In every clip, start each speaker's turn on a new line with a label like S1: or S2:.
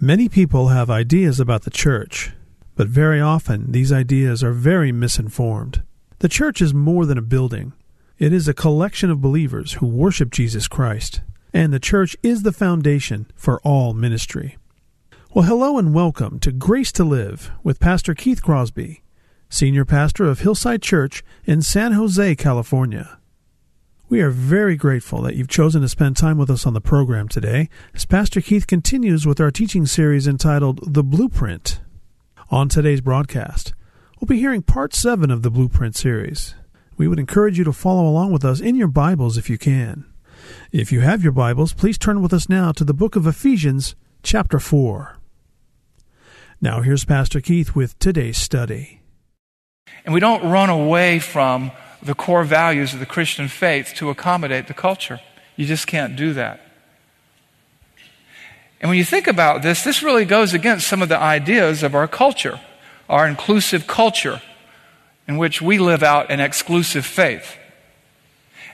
S1: Many people have ideas about the church, but very often these ideas are very misinformed. The church is more than a building. It is a collection of believers who worship Jesus Christ, and the church is the foundation for all ministry. Well, hello and welcome to Grace to Live with Pastor Keith Crosby, Senior Pastor of Hillside Church in San Jose, California. We are very grateful that you've chosen to spend time with us on the program today as Pastor Keith continues with our teaching series entitled The Blueprint. On today's broadcast, we'll be hearing part 7 of the Blueprint series. We would encourage you to follow along with us in your Bibles if you can. If you have your Bibles, please turn with us now to the book of Ephesians, chapter 4. Now, here's Pastor Keith with today's study.
S2: And we don't run away from the core values of the Christian faith to accommodate the culture. You just can't do that. And when you think about this, this really goes against some of the ideas of our culture, our inclusive culture, in which we live out an exclusive faith.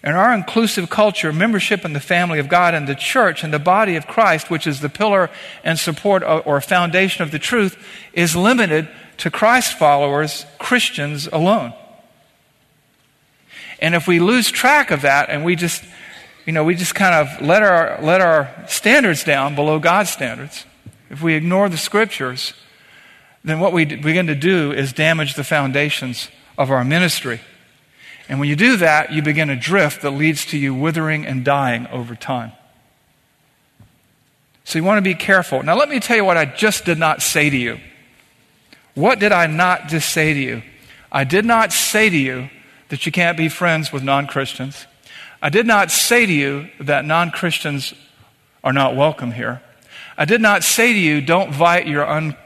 S2: In our inclusive culture, membership in the family of God and the church and the body of Christ, which is the pillar and support or foundation of the truth, is limited to Christ followers, Christians alone. And if we lose track of that and we just, you know, we just kind of let our, let our standards down below God's standards, if we ignore the scriptures, then what we begin to do is damage the foundations of our ministry. And when you do that, you begin a drift that leads to you withering and dying over time. So you want to be careful. Now, let me tell you what I just did not say to you. What did I not just say to you? I did not say to you that you can't be friends with non Christians. I did not say to you that non Christians are not welcome here. I did not say to you, don't invite your, un,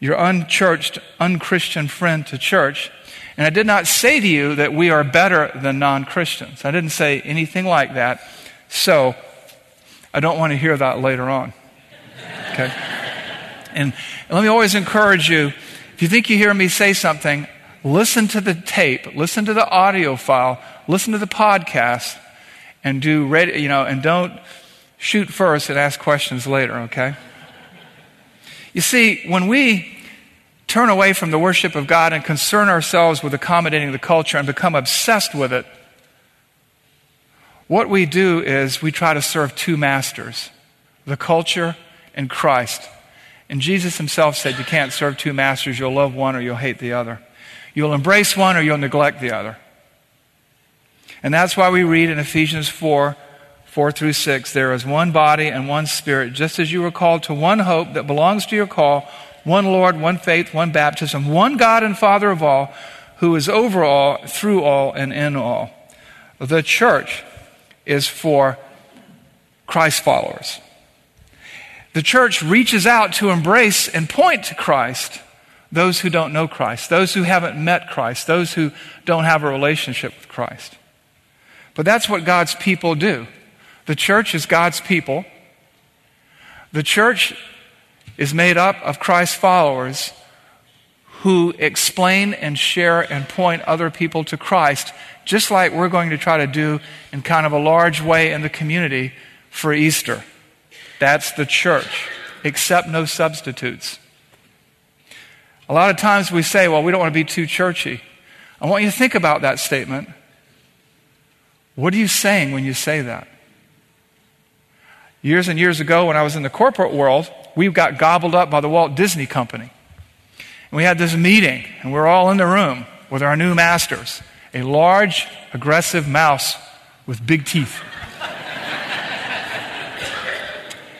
S2: your unchurched, unchristian friend to church. And I did not say to you that we are better than non Christians. I didn't say anything like that. So I don't want to hear that later on. Okay? And let me always encourage you if you think you hear me say something, listen to the tape, listen to the audio file, listen to the podcast, and do you know, and don't shoot first and ask questions later, okay? You see, when we turn away from the worship of God and concern ourselves with accommodating the culture and become obsessed with it, what we do is we try to serve two masters the culture and Christ. And Jesus himself said, You can't serve two masters. You'll love one or you'll hate the other. You'll embrace one or you'll neglect the other. And that's why we read in Ephesians 4 4 through 6 there is one body and one spirit, just as you were called to one hope that belongs to your call, one Lord, one faith, one baptism, one God and Father of all, who is over all, through all, and in all. The church is for Christ followers. The church reaches out to embrace and point to Christ those who don't know Christ, those who haven't met Christ, those who don't have a relationship with Christ. But that's what God's people do. The church is God's people. The church is made up of Christ's followers who explain and share and point other people to Christ, just like we're going to try to do in kind of a large way in the community for Easter. That's the church. Accept no substitutes. A lot of times we say, well, we don't want to be too churchy. I want you to think about that statement. What are you saying when you say that? Years and years ago, when I was in the corporate world, we got gobbled up by the Walt Disney Company. And we had this meeting, and we we're all in the room with our new masters a large, aggressive mouse with big teeth.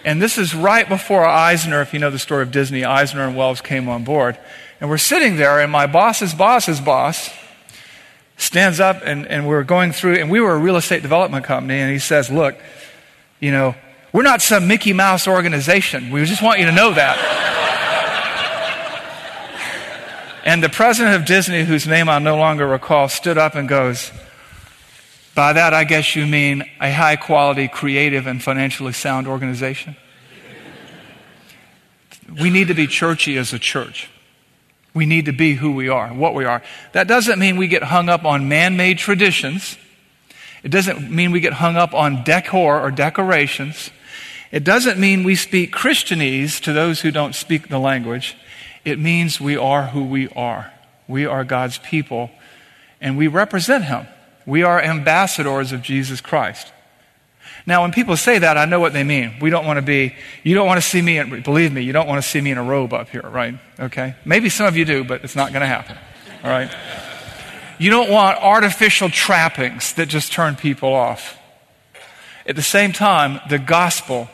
S2: And this is right before Eisner, if you know the story of Disney, Eisner and Wells came on board. And we're sitting there, and my boss's boss's boss stands up, and, and we're going through, and we were a real estate development company, and he says, Look, you know, We're not some Mickey Mouse organization. We just want you to know that. and the president of Disney, whose name I no longer recall, stood up and goes, By that, I guess you mean a high quality, creative, and financially sound organization? we need to be churchy as a church. We need to be who we are, what we are. That doesn't mean we get hung up on man made traditions. It doesn't mean we get hung up on decor or decorations. It doesn't mean we speak Christianese to those who don't speak the language. It means we are who we are. We are God's people, and we represent Him. We are ambassadors of Jesus Christ. Now, when people say that, I know what they mean. We don't want to be, you don't want to see me, in, believe me, you don't want to see me in a robe up here, right? Okay? Maybe some of you do, but it's not going to happen, all right? You don't want artificial trappings that just turn people off. At the same time, the gospel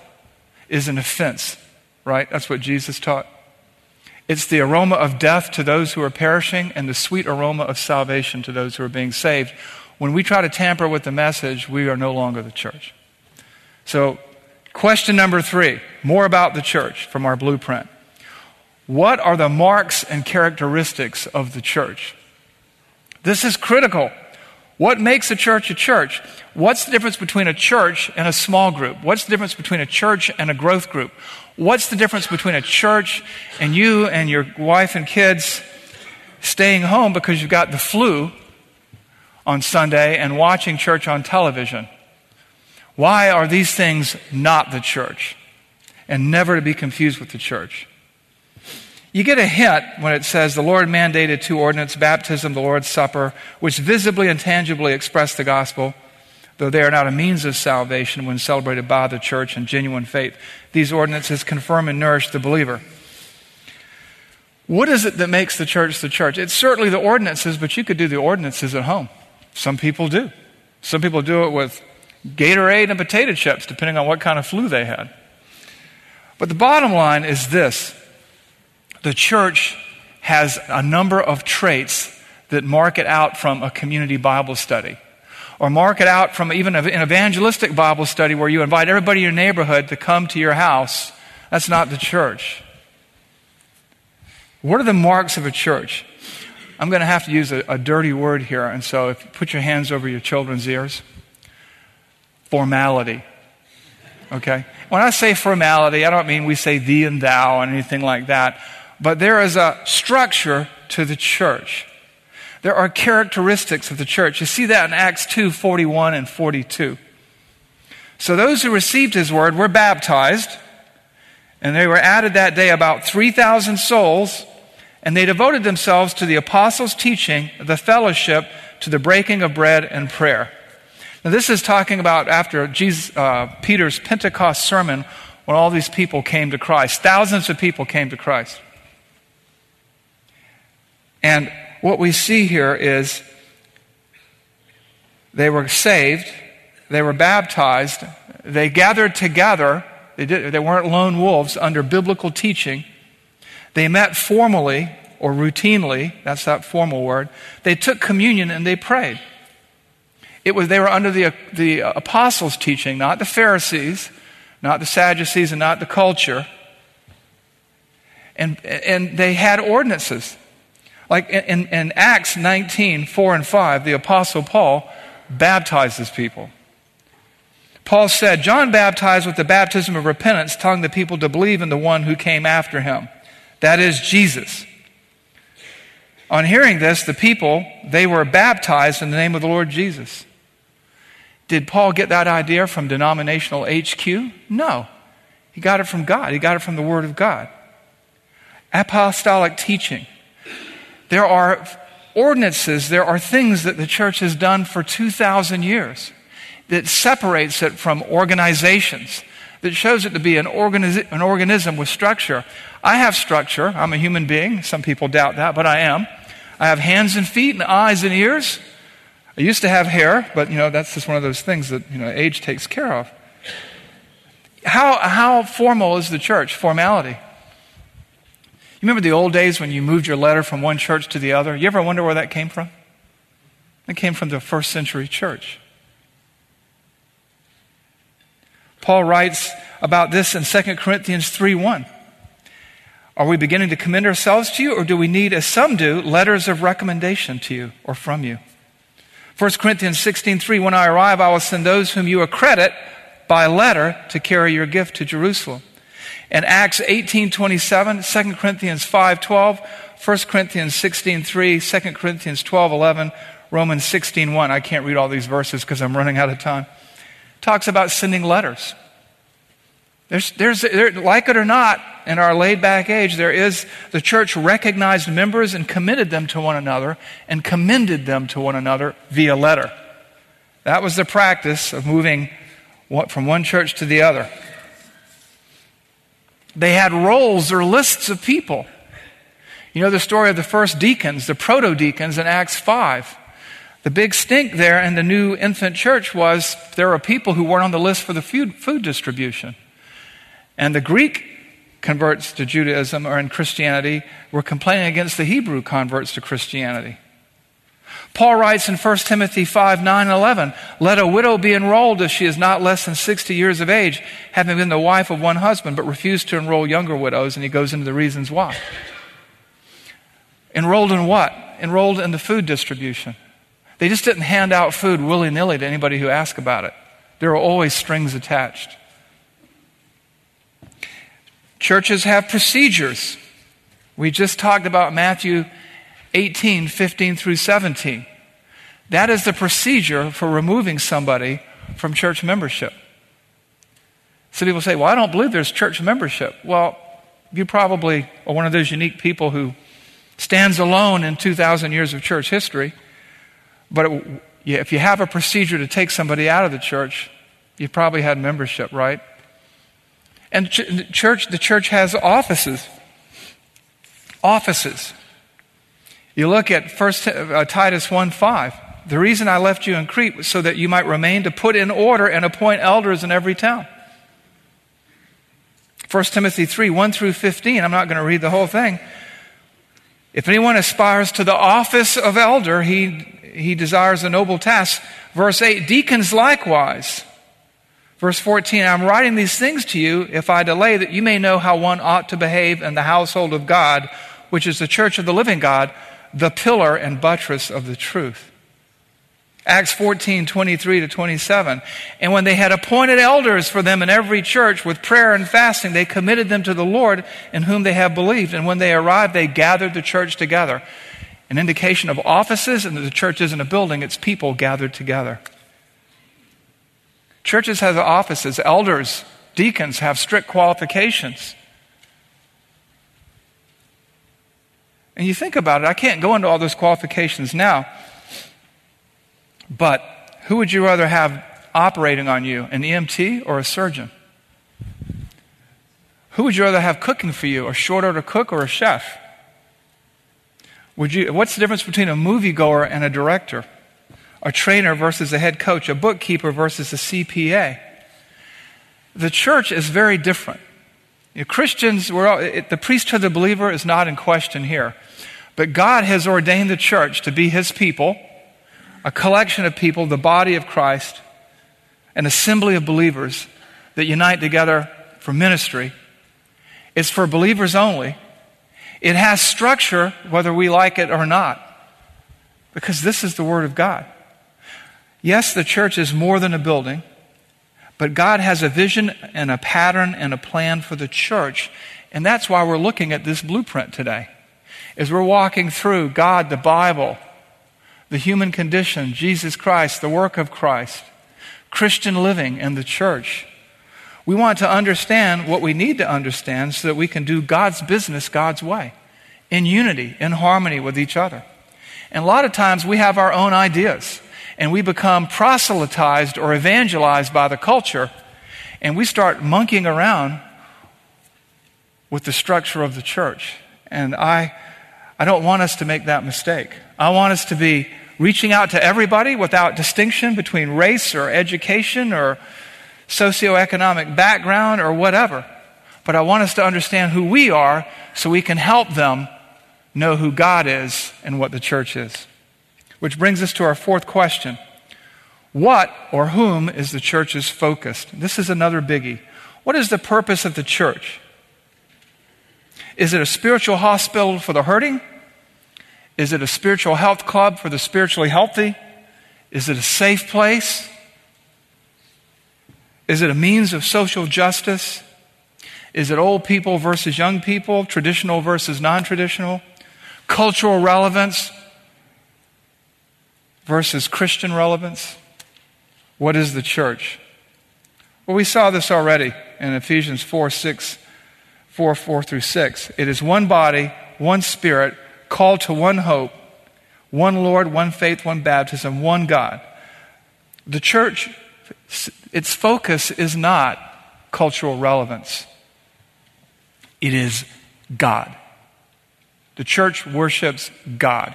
S2: is an offense, right? That's what Jesus taught. It's the aroma of death to those who are perishing and the sweet aroma of salvation to those who are being saved. When we try to tamper with the message, we are no longer the church. So, question number three more about the church from our blueprint. What are the marks and characteristics of the church? This is critical. What makes a church a church? What's the difference between a church and a small group? What's the difference between a church and a growth group? What's the difference between a church and you and your wife and kids staying home because you've got the flu on Sunday and watching church on television? Why are these things not the church? And never to be confused with the church. You get a hint when it says the Lord mandated two ordinances baptism, the Lord's Supper, which visibly and tangibly express the gospel, though they are not a means of salvation when celebrated by the church in genuine faith. These ordinances confirm and nourish the believer. What is it that makes the church the church? It's certainly the ordinances, but you could do the ordinances at home. Some people do. Some people do it with Gatorade and potato chips, depending on what kind of flu they had. But the bottom line is this the church has a number of traits that mark it out from a community Bible study. Or mark it out from even an evangelistic Bible study where you invite everybody in your neighborhood to come to your house. That's not the church. What are the marks of a church? I'm going to have to use a, a dirty word here, and so if you put your hands over your children's ears formality. Okay? When I say formality, I don't mean we say thee and thou and anything like that, but there is a structure to the church. There are characteristics of the church. You see that in Acts 2 41 and 42. So those who received his word were baptized, and they were added that day about 3,000 souls, and they devoted themselves to the apostles' teaching, the fellowship, to the breaking of bread and prayer. Now, this is talking about after Jesus, uh, Peter's Pentecost sermon when all these people came to Christ. Thousands of people came to Christ. And what we see here is they were saved, they were baptized, they gathered together. They, did, they weren't lone wolves under biblical teaching. They met formally or routinely, that's that formal word. They took communion and they prayed. It was, they were under the, the apostles' teaching, not the Pharisees, not the Sadducees, and not the culture. And, and they had ordinances. Like in, in Acts 19, 4 and 5, the apostle Paul baptizes people. Paul said, John baptized with the baptism of repentance, telling the people to believe in the one who came after him. That is Jesus. On hearing this, the people, they were baptized in the name of the Lord Jesus. Did Paul get that idea from denominational HQ? No. He got it from God, he got it from the Word of God. Apostolic teaching. There are ordinances, there are things that the church has done for 2,000 years that separates it from organizations, that shows it to be an, organiz- an organism with structure. I have structure. I'm a human being. Some people doubt that, but I am. I have hands and feet and eyes and ears. I used to have hair, but you know, that's just one of those things that you know, age takes care of. How, how formal is the church? Formality. You remember the old days when you moved your letter from one church to the other? You ever wonder where that came from? It came from the first century church. Paul writes about this in 2 Corinthians 3 1. Are we beginning to commend ourselves to you, or do we need, as some do, letters of recommendation to you or from you? 1 Corinthians 16 3 When I arrive, I will send those whom you accredit by letter to carry your gift to Jerusalem. And Acts 18 27, 2 Corinthians 5 12, 1 Corinthians 16 3, 2 Corinthians 12 11, Romans 16 1. I can't read all these verses because I'm running out of time. Talks about sending letters. There's, there's, there, like it or not, in our laid back age, there is the church recognized members and committed them to one another and commended them to one another via letter. That was the practice of moving from one church to the other. They had rolls or lists of people. You know the story of the first deacons, the proto deacons in Acts 5. The big stink there in the new infant church was there were people who weren't on the list for the food, food distribution. And the Greek converts to Judaism or in Christianity were complaining against the Hebrew converts to Christianity. Paul writes in 1 Timothy 5 9 and 11, Let a widow be enrolled if she is not less than 60 years of age, having been the wife of one husband, but refused to enroll younger widows. And he goes into the reasons why. Enrolled in what? Enrolled in the food distribution. They just didn't hand out food willy nilly to anybody who asked about it, there were always strings attached. Churches have procedures. We just talked about Matthew 18, 15 through 17. That is the procedure for removing somebody from church membership. So people say, Well, I don't believe there's church membership. Well, you probably are one of those unique people who stands alone in 2,000 years of church history. But if you have a procedure to take somebody out of the church, you probably had membership, right? And the church, the church has offices. Offices. You look at First uh, Titus 1 5. The reason I left you in Crete was so that you might remain to put in order and appoint elders in every town. 1 Timothy 3 1 through 15. I'm not going to read the whole thing. If anyone aspires to the office of elder, he, he desires a noble task. Verse 8 Deacons likewise Verse 14, I'm writing these things to you if I delay that you may know how one ought to behave in the household of God, which is the church of the living God, the pillar and buttress of the truth. Acts 14, 23 to 27. And when they had appointed elders for them in every church with prayer and fasting, they committed them to the Lord in whom they have believed. And when they arrived, they gathered the church together. An indication of offices, and that the church isn't a building, it's people gathered together. Churches have offices, elders, deacons have strict qualifications. And you think about it, I can't go into all those qualifications now, but who would you rather have operating on you, an EMT or a surgeon? Who would you rather have cooking for you, a short order cook or a chef? Would you, what's the difference between a moviegoer and a director? A trainer versus a head coach, a bookkeeper versus a CPA. The church is very different. You know, Christians, all, it, the priesthood of the believer is not in question here. But God has ordained the church to be his people, a collection of people, the body of Christ, an assembly of believers that unite together for ministry. It's for believers only. It has structure, whether we like it or not, because this is the Word of God. Yes, the church is more than a building, but God has a vision and a pattern and a plan for the church. And that's why we're looking at this blueprint today. As we're walking through God, the Bible, the human condition, Jesus Christ, the work of Christ, Christian living, and the church. We want to understand what we need to understand so that we can do God's business God's way, in unity, in harmony with each other. And a lot of times we have our own ideas and we become proselytized or evangelized by the culture, and we start monkeying around with the structure of the church. And I, I don't want us to make that mistake. I want us to be reaching out to everybody without distinction between race or education or socioeconomic background or whatever. But I want us to understand who we are so we can help them know who God is and what the church is. Which brings us to our fourth question What or whom is the church's focus? This is another biggie. What is the purpose of the church? Is it a spiritual hospital for the hurting? Is it a spiritual health club for the spiritually healthy? Is it a safe place? Is it a means of social justice? Is it old people versus young people, traditional versus non traditional? Cultural relevance versus Christian relevance? What is the church? Well, we saw this already in Ephesians 4 6, 4 4 through 6. It is one body, one spirit, called to one hope, one Lord, one faith, one baptism, one God. The church, its focus is not cultural relevance, it is God. The church worships God.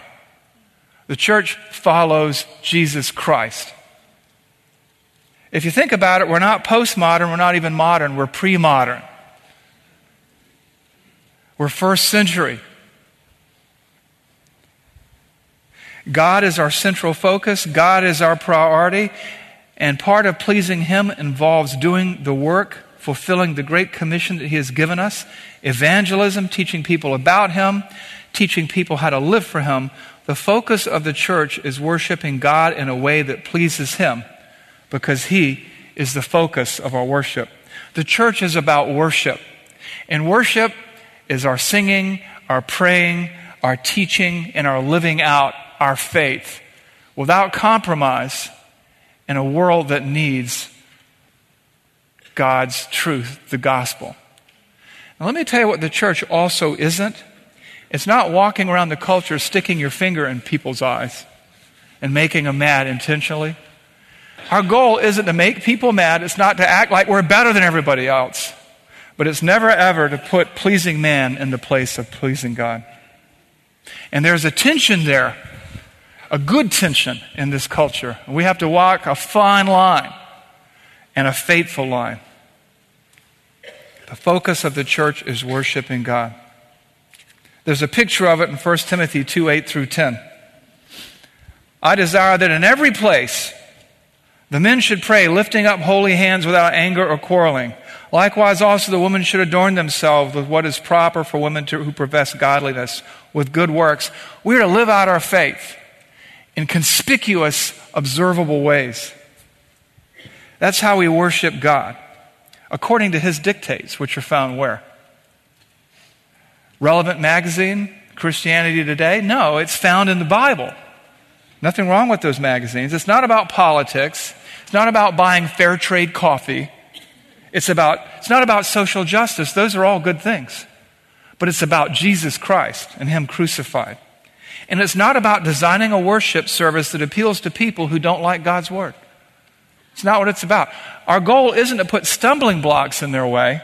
S2: The church follows Jesus Christ. If you think about it, we're not postmodern, we're not even modern, we're pre modern. We're first century. God is our central focus, God is our priority, and part of pleasing Him involves doing the work, fulfilling the great commission that He has given us evangelism, teaching people about Him, teaching people how to live for Him. The focus of the church is worshiping God in a way that pleases Him because He is the focus of our worship. The church is about worship, and worship is our singing, our praying, our teaching, and our living out our faith without compromise in a world that needs God's truth, the gospel. Now, let me tell you what the church also isn't. It's not walking around the culture sticking your finger in people's eyes and making them mad intentionally. Our goal isn't to make people mad, it's not to act like we're better than everybody else, but it's never ever to put pleasing man in the place of pleasing God. And there's a tension there a good tension in this culture. We have to walk a fine line and a faithful line. The focus of the church is worshiping God. There's a picture of it in 1 Timothy 2 8 through 10. I desire that in every place the men should pray, lifting up holy hands without anger or quarreling. Likewise, also the women should adorn themselves with what is proper for women to, who profess godliness, with good works. We are to live out our faith in conspicuous, observable ways. That's how we worship God, according to his dictates, which are found where? Relevant magazine, Christianity Today? No, it's found in the Bible. Nothing wrong with those magazines. It's not about politics. It's not about buying fair trade coffee. It's about it's not about social justice. Those are all good things. But it's about Jesus Christ and him crucified. And it's not about designing a worship service that appeals to people who don't like God's word. It's not what it's about. Our goal isn't to put stumbling blocks in their way,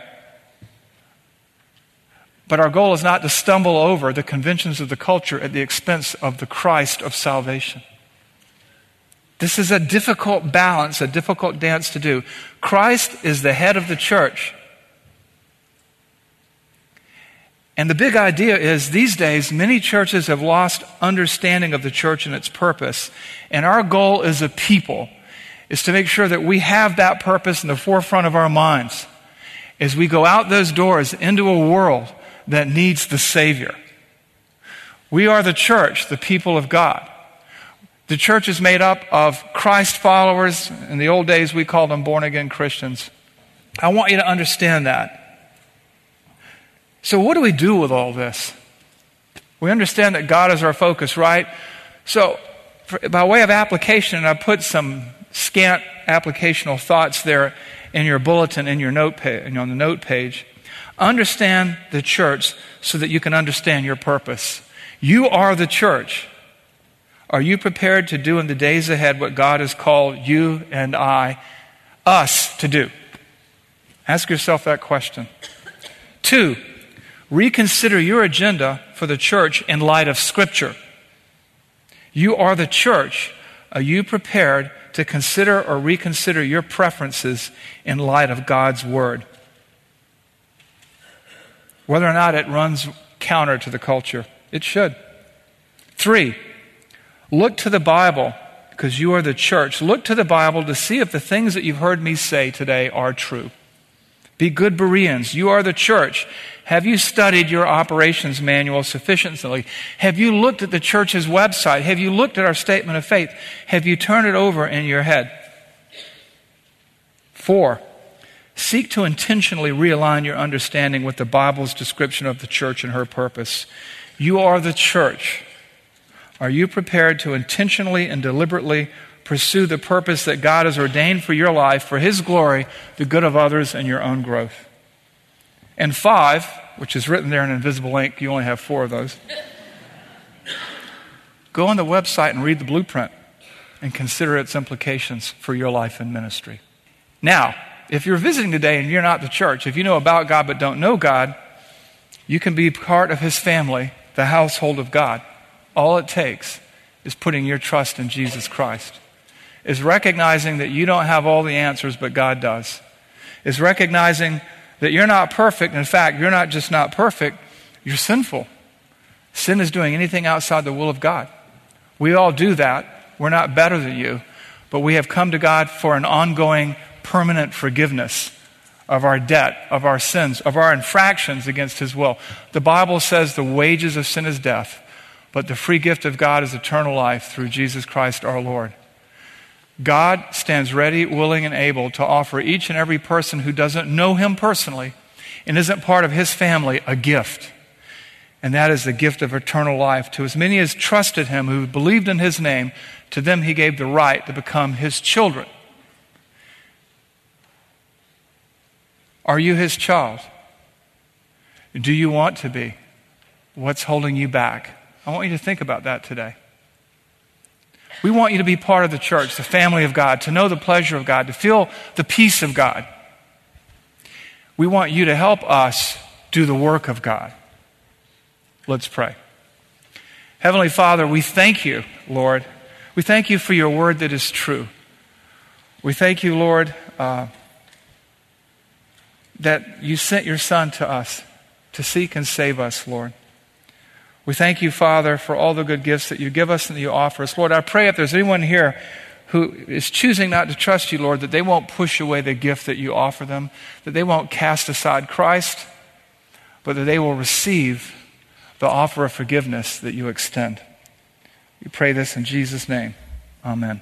S2: but our goal is not to stumble over the conventions of the culture at the expense of the Christ of salvation. This is a difficult balance, a difficult dance to do. Christ is the head of the church. And the big idea is these days, many churches have lost understanding of the church and its purpose. And our goal as a people is to make sure that we have that purpose in the forefront of our minds as we go out those doors into a world that needs the Savior. We are the church, the people of God. The church is made up of Christ followers. In the old days, we called them born again Christians. I want you to understand that. So, what do we do with all this? We understand that God is our focus, right? So, for, by way of application, I put some scant applicational thoughts there in your bulletin, in your note page, on the note page. Understand the church so that you can understand your purpose. You are the church. Are you prepared to do in the days ahead what God has called you and I, us, to do? Ask yourself that question. Two, reconsider your agenda for the church in light of Scripture. You are the church. Are you prepared to consider or reconsider your preferences in light of God's Word? Whether or not it runs counter to the culture, it should. Three, look to the Bible because you are the church. Look to the Bible to see if the things that you've heard me say today are true. Be good Bereans. You are the church. Have you studied your operations manual sufficiently? Have you looked at the church's website? Have you looked at our statement of faith? Have you turned it over in your head? Four, seek to intentionally realign your understanding with the Bible's description of the church and her purpose. You are the church. Are you prepared to intentionally and deliberately pursue the purpose that God has ordained for your life, for His glory, the good of others, and your own growth? And five, which is written there in invisible ink, you only have four of those. Go on the website and read the blueprint and consider its implications for your life and ministry. Now, if you're visiting today and you're not the church, if you know about God but don't know God, you can be part of His family, the household of God. All it takes is putting your trust in Jesus Christ, is recognizing that you don't have all the answers, but God does, is recognizing that you're not perfect. In fact, you're not just not perfect, you're sinful. Sin is doing anything outside the will of God. We all do that. We're not better than you, but we have come to God for an ongoing, permanent forgiveness of our debt, of our sins, of our infractions against His will. The Bible says the wages of sin is death, but the free gift of God is eternal life through Jesus Christ our Lord. God stands ready, willing, and able to offer each and every person who doesn't know Him personally and isn't part of His family a gift. And that is the gift of eternal life. To as many as trusted Him, who believed in His name, to them He gave the right to become His children. Are you His child? Do you want to be? What's holding you back? I want you to think about that today. We want you to be part of the church, the family of God, to know the pleasure of God, to feel the peace of God. We want you to help us do the work of God. Let's pray. Heavenly Father, we thank you, Lord. We thank you for your word that is true. We thank you, Lord, uh, that you sent your Son to us to seek and save us, Lord. We thank you, Father, for all the good gifts that you give us and that you offer us. Lord, I pray if there's anyone here who is choosing not to trust you, Lord, that they won't push away the gift that you offer them, that they won't cast aside Christ, but that they will receive the offer of forgiveness that you extend. We pray this in Jesus' name. Amen.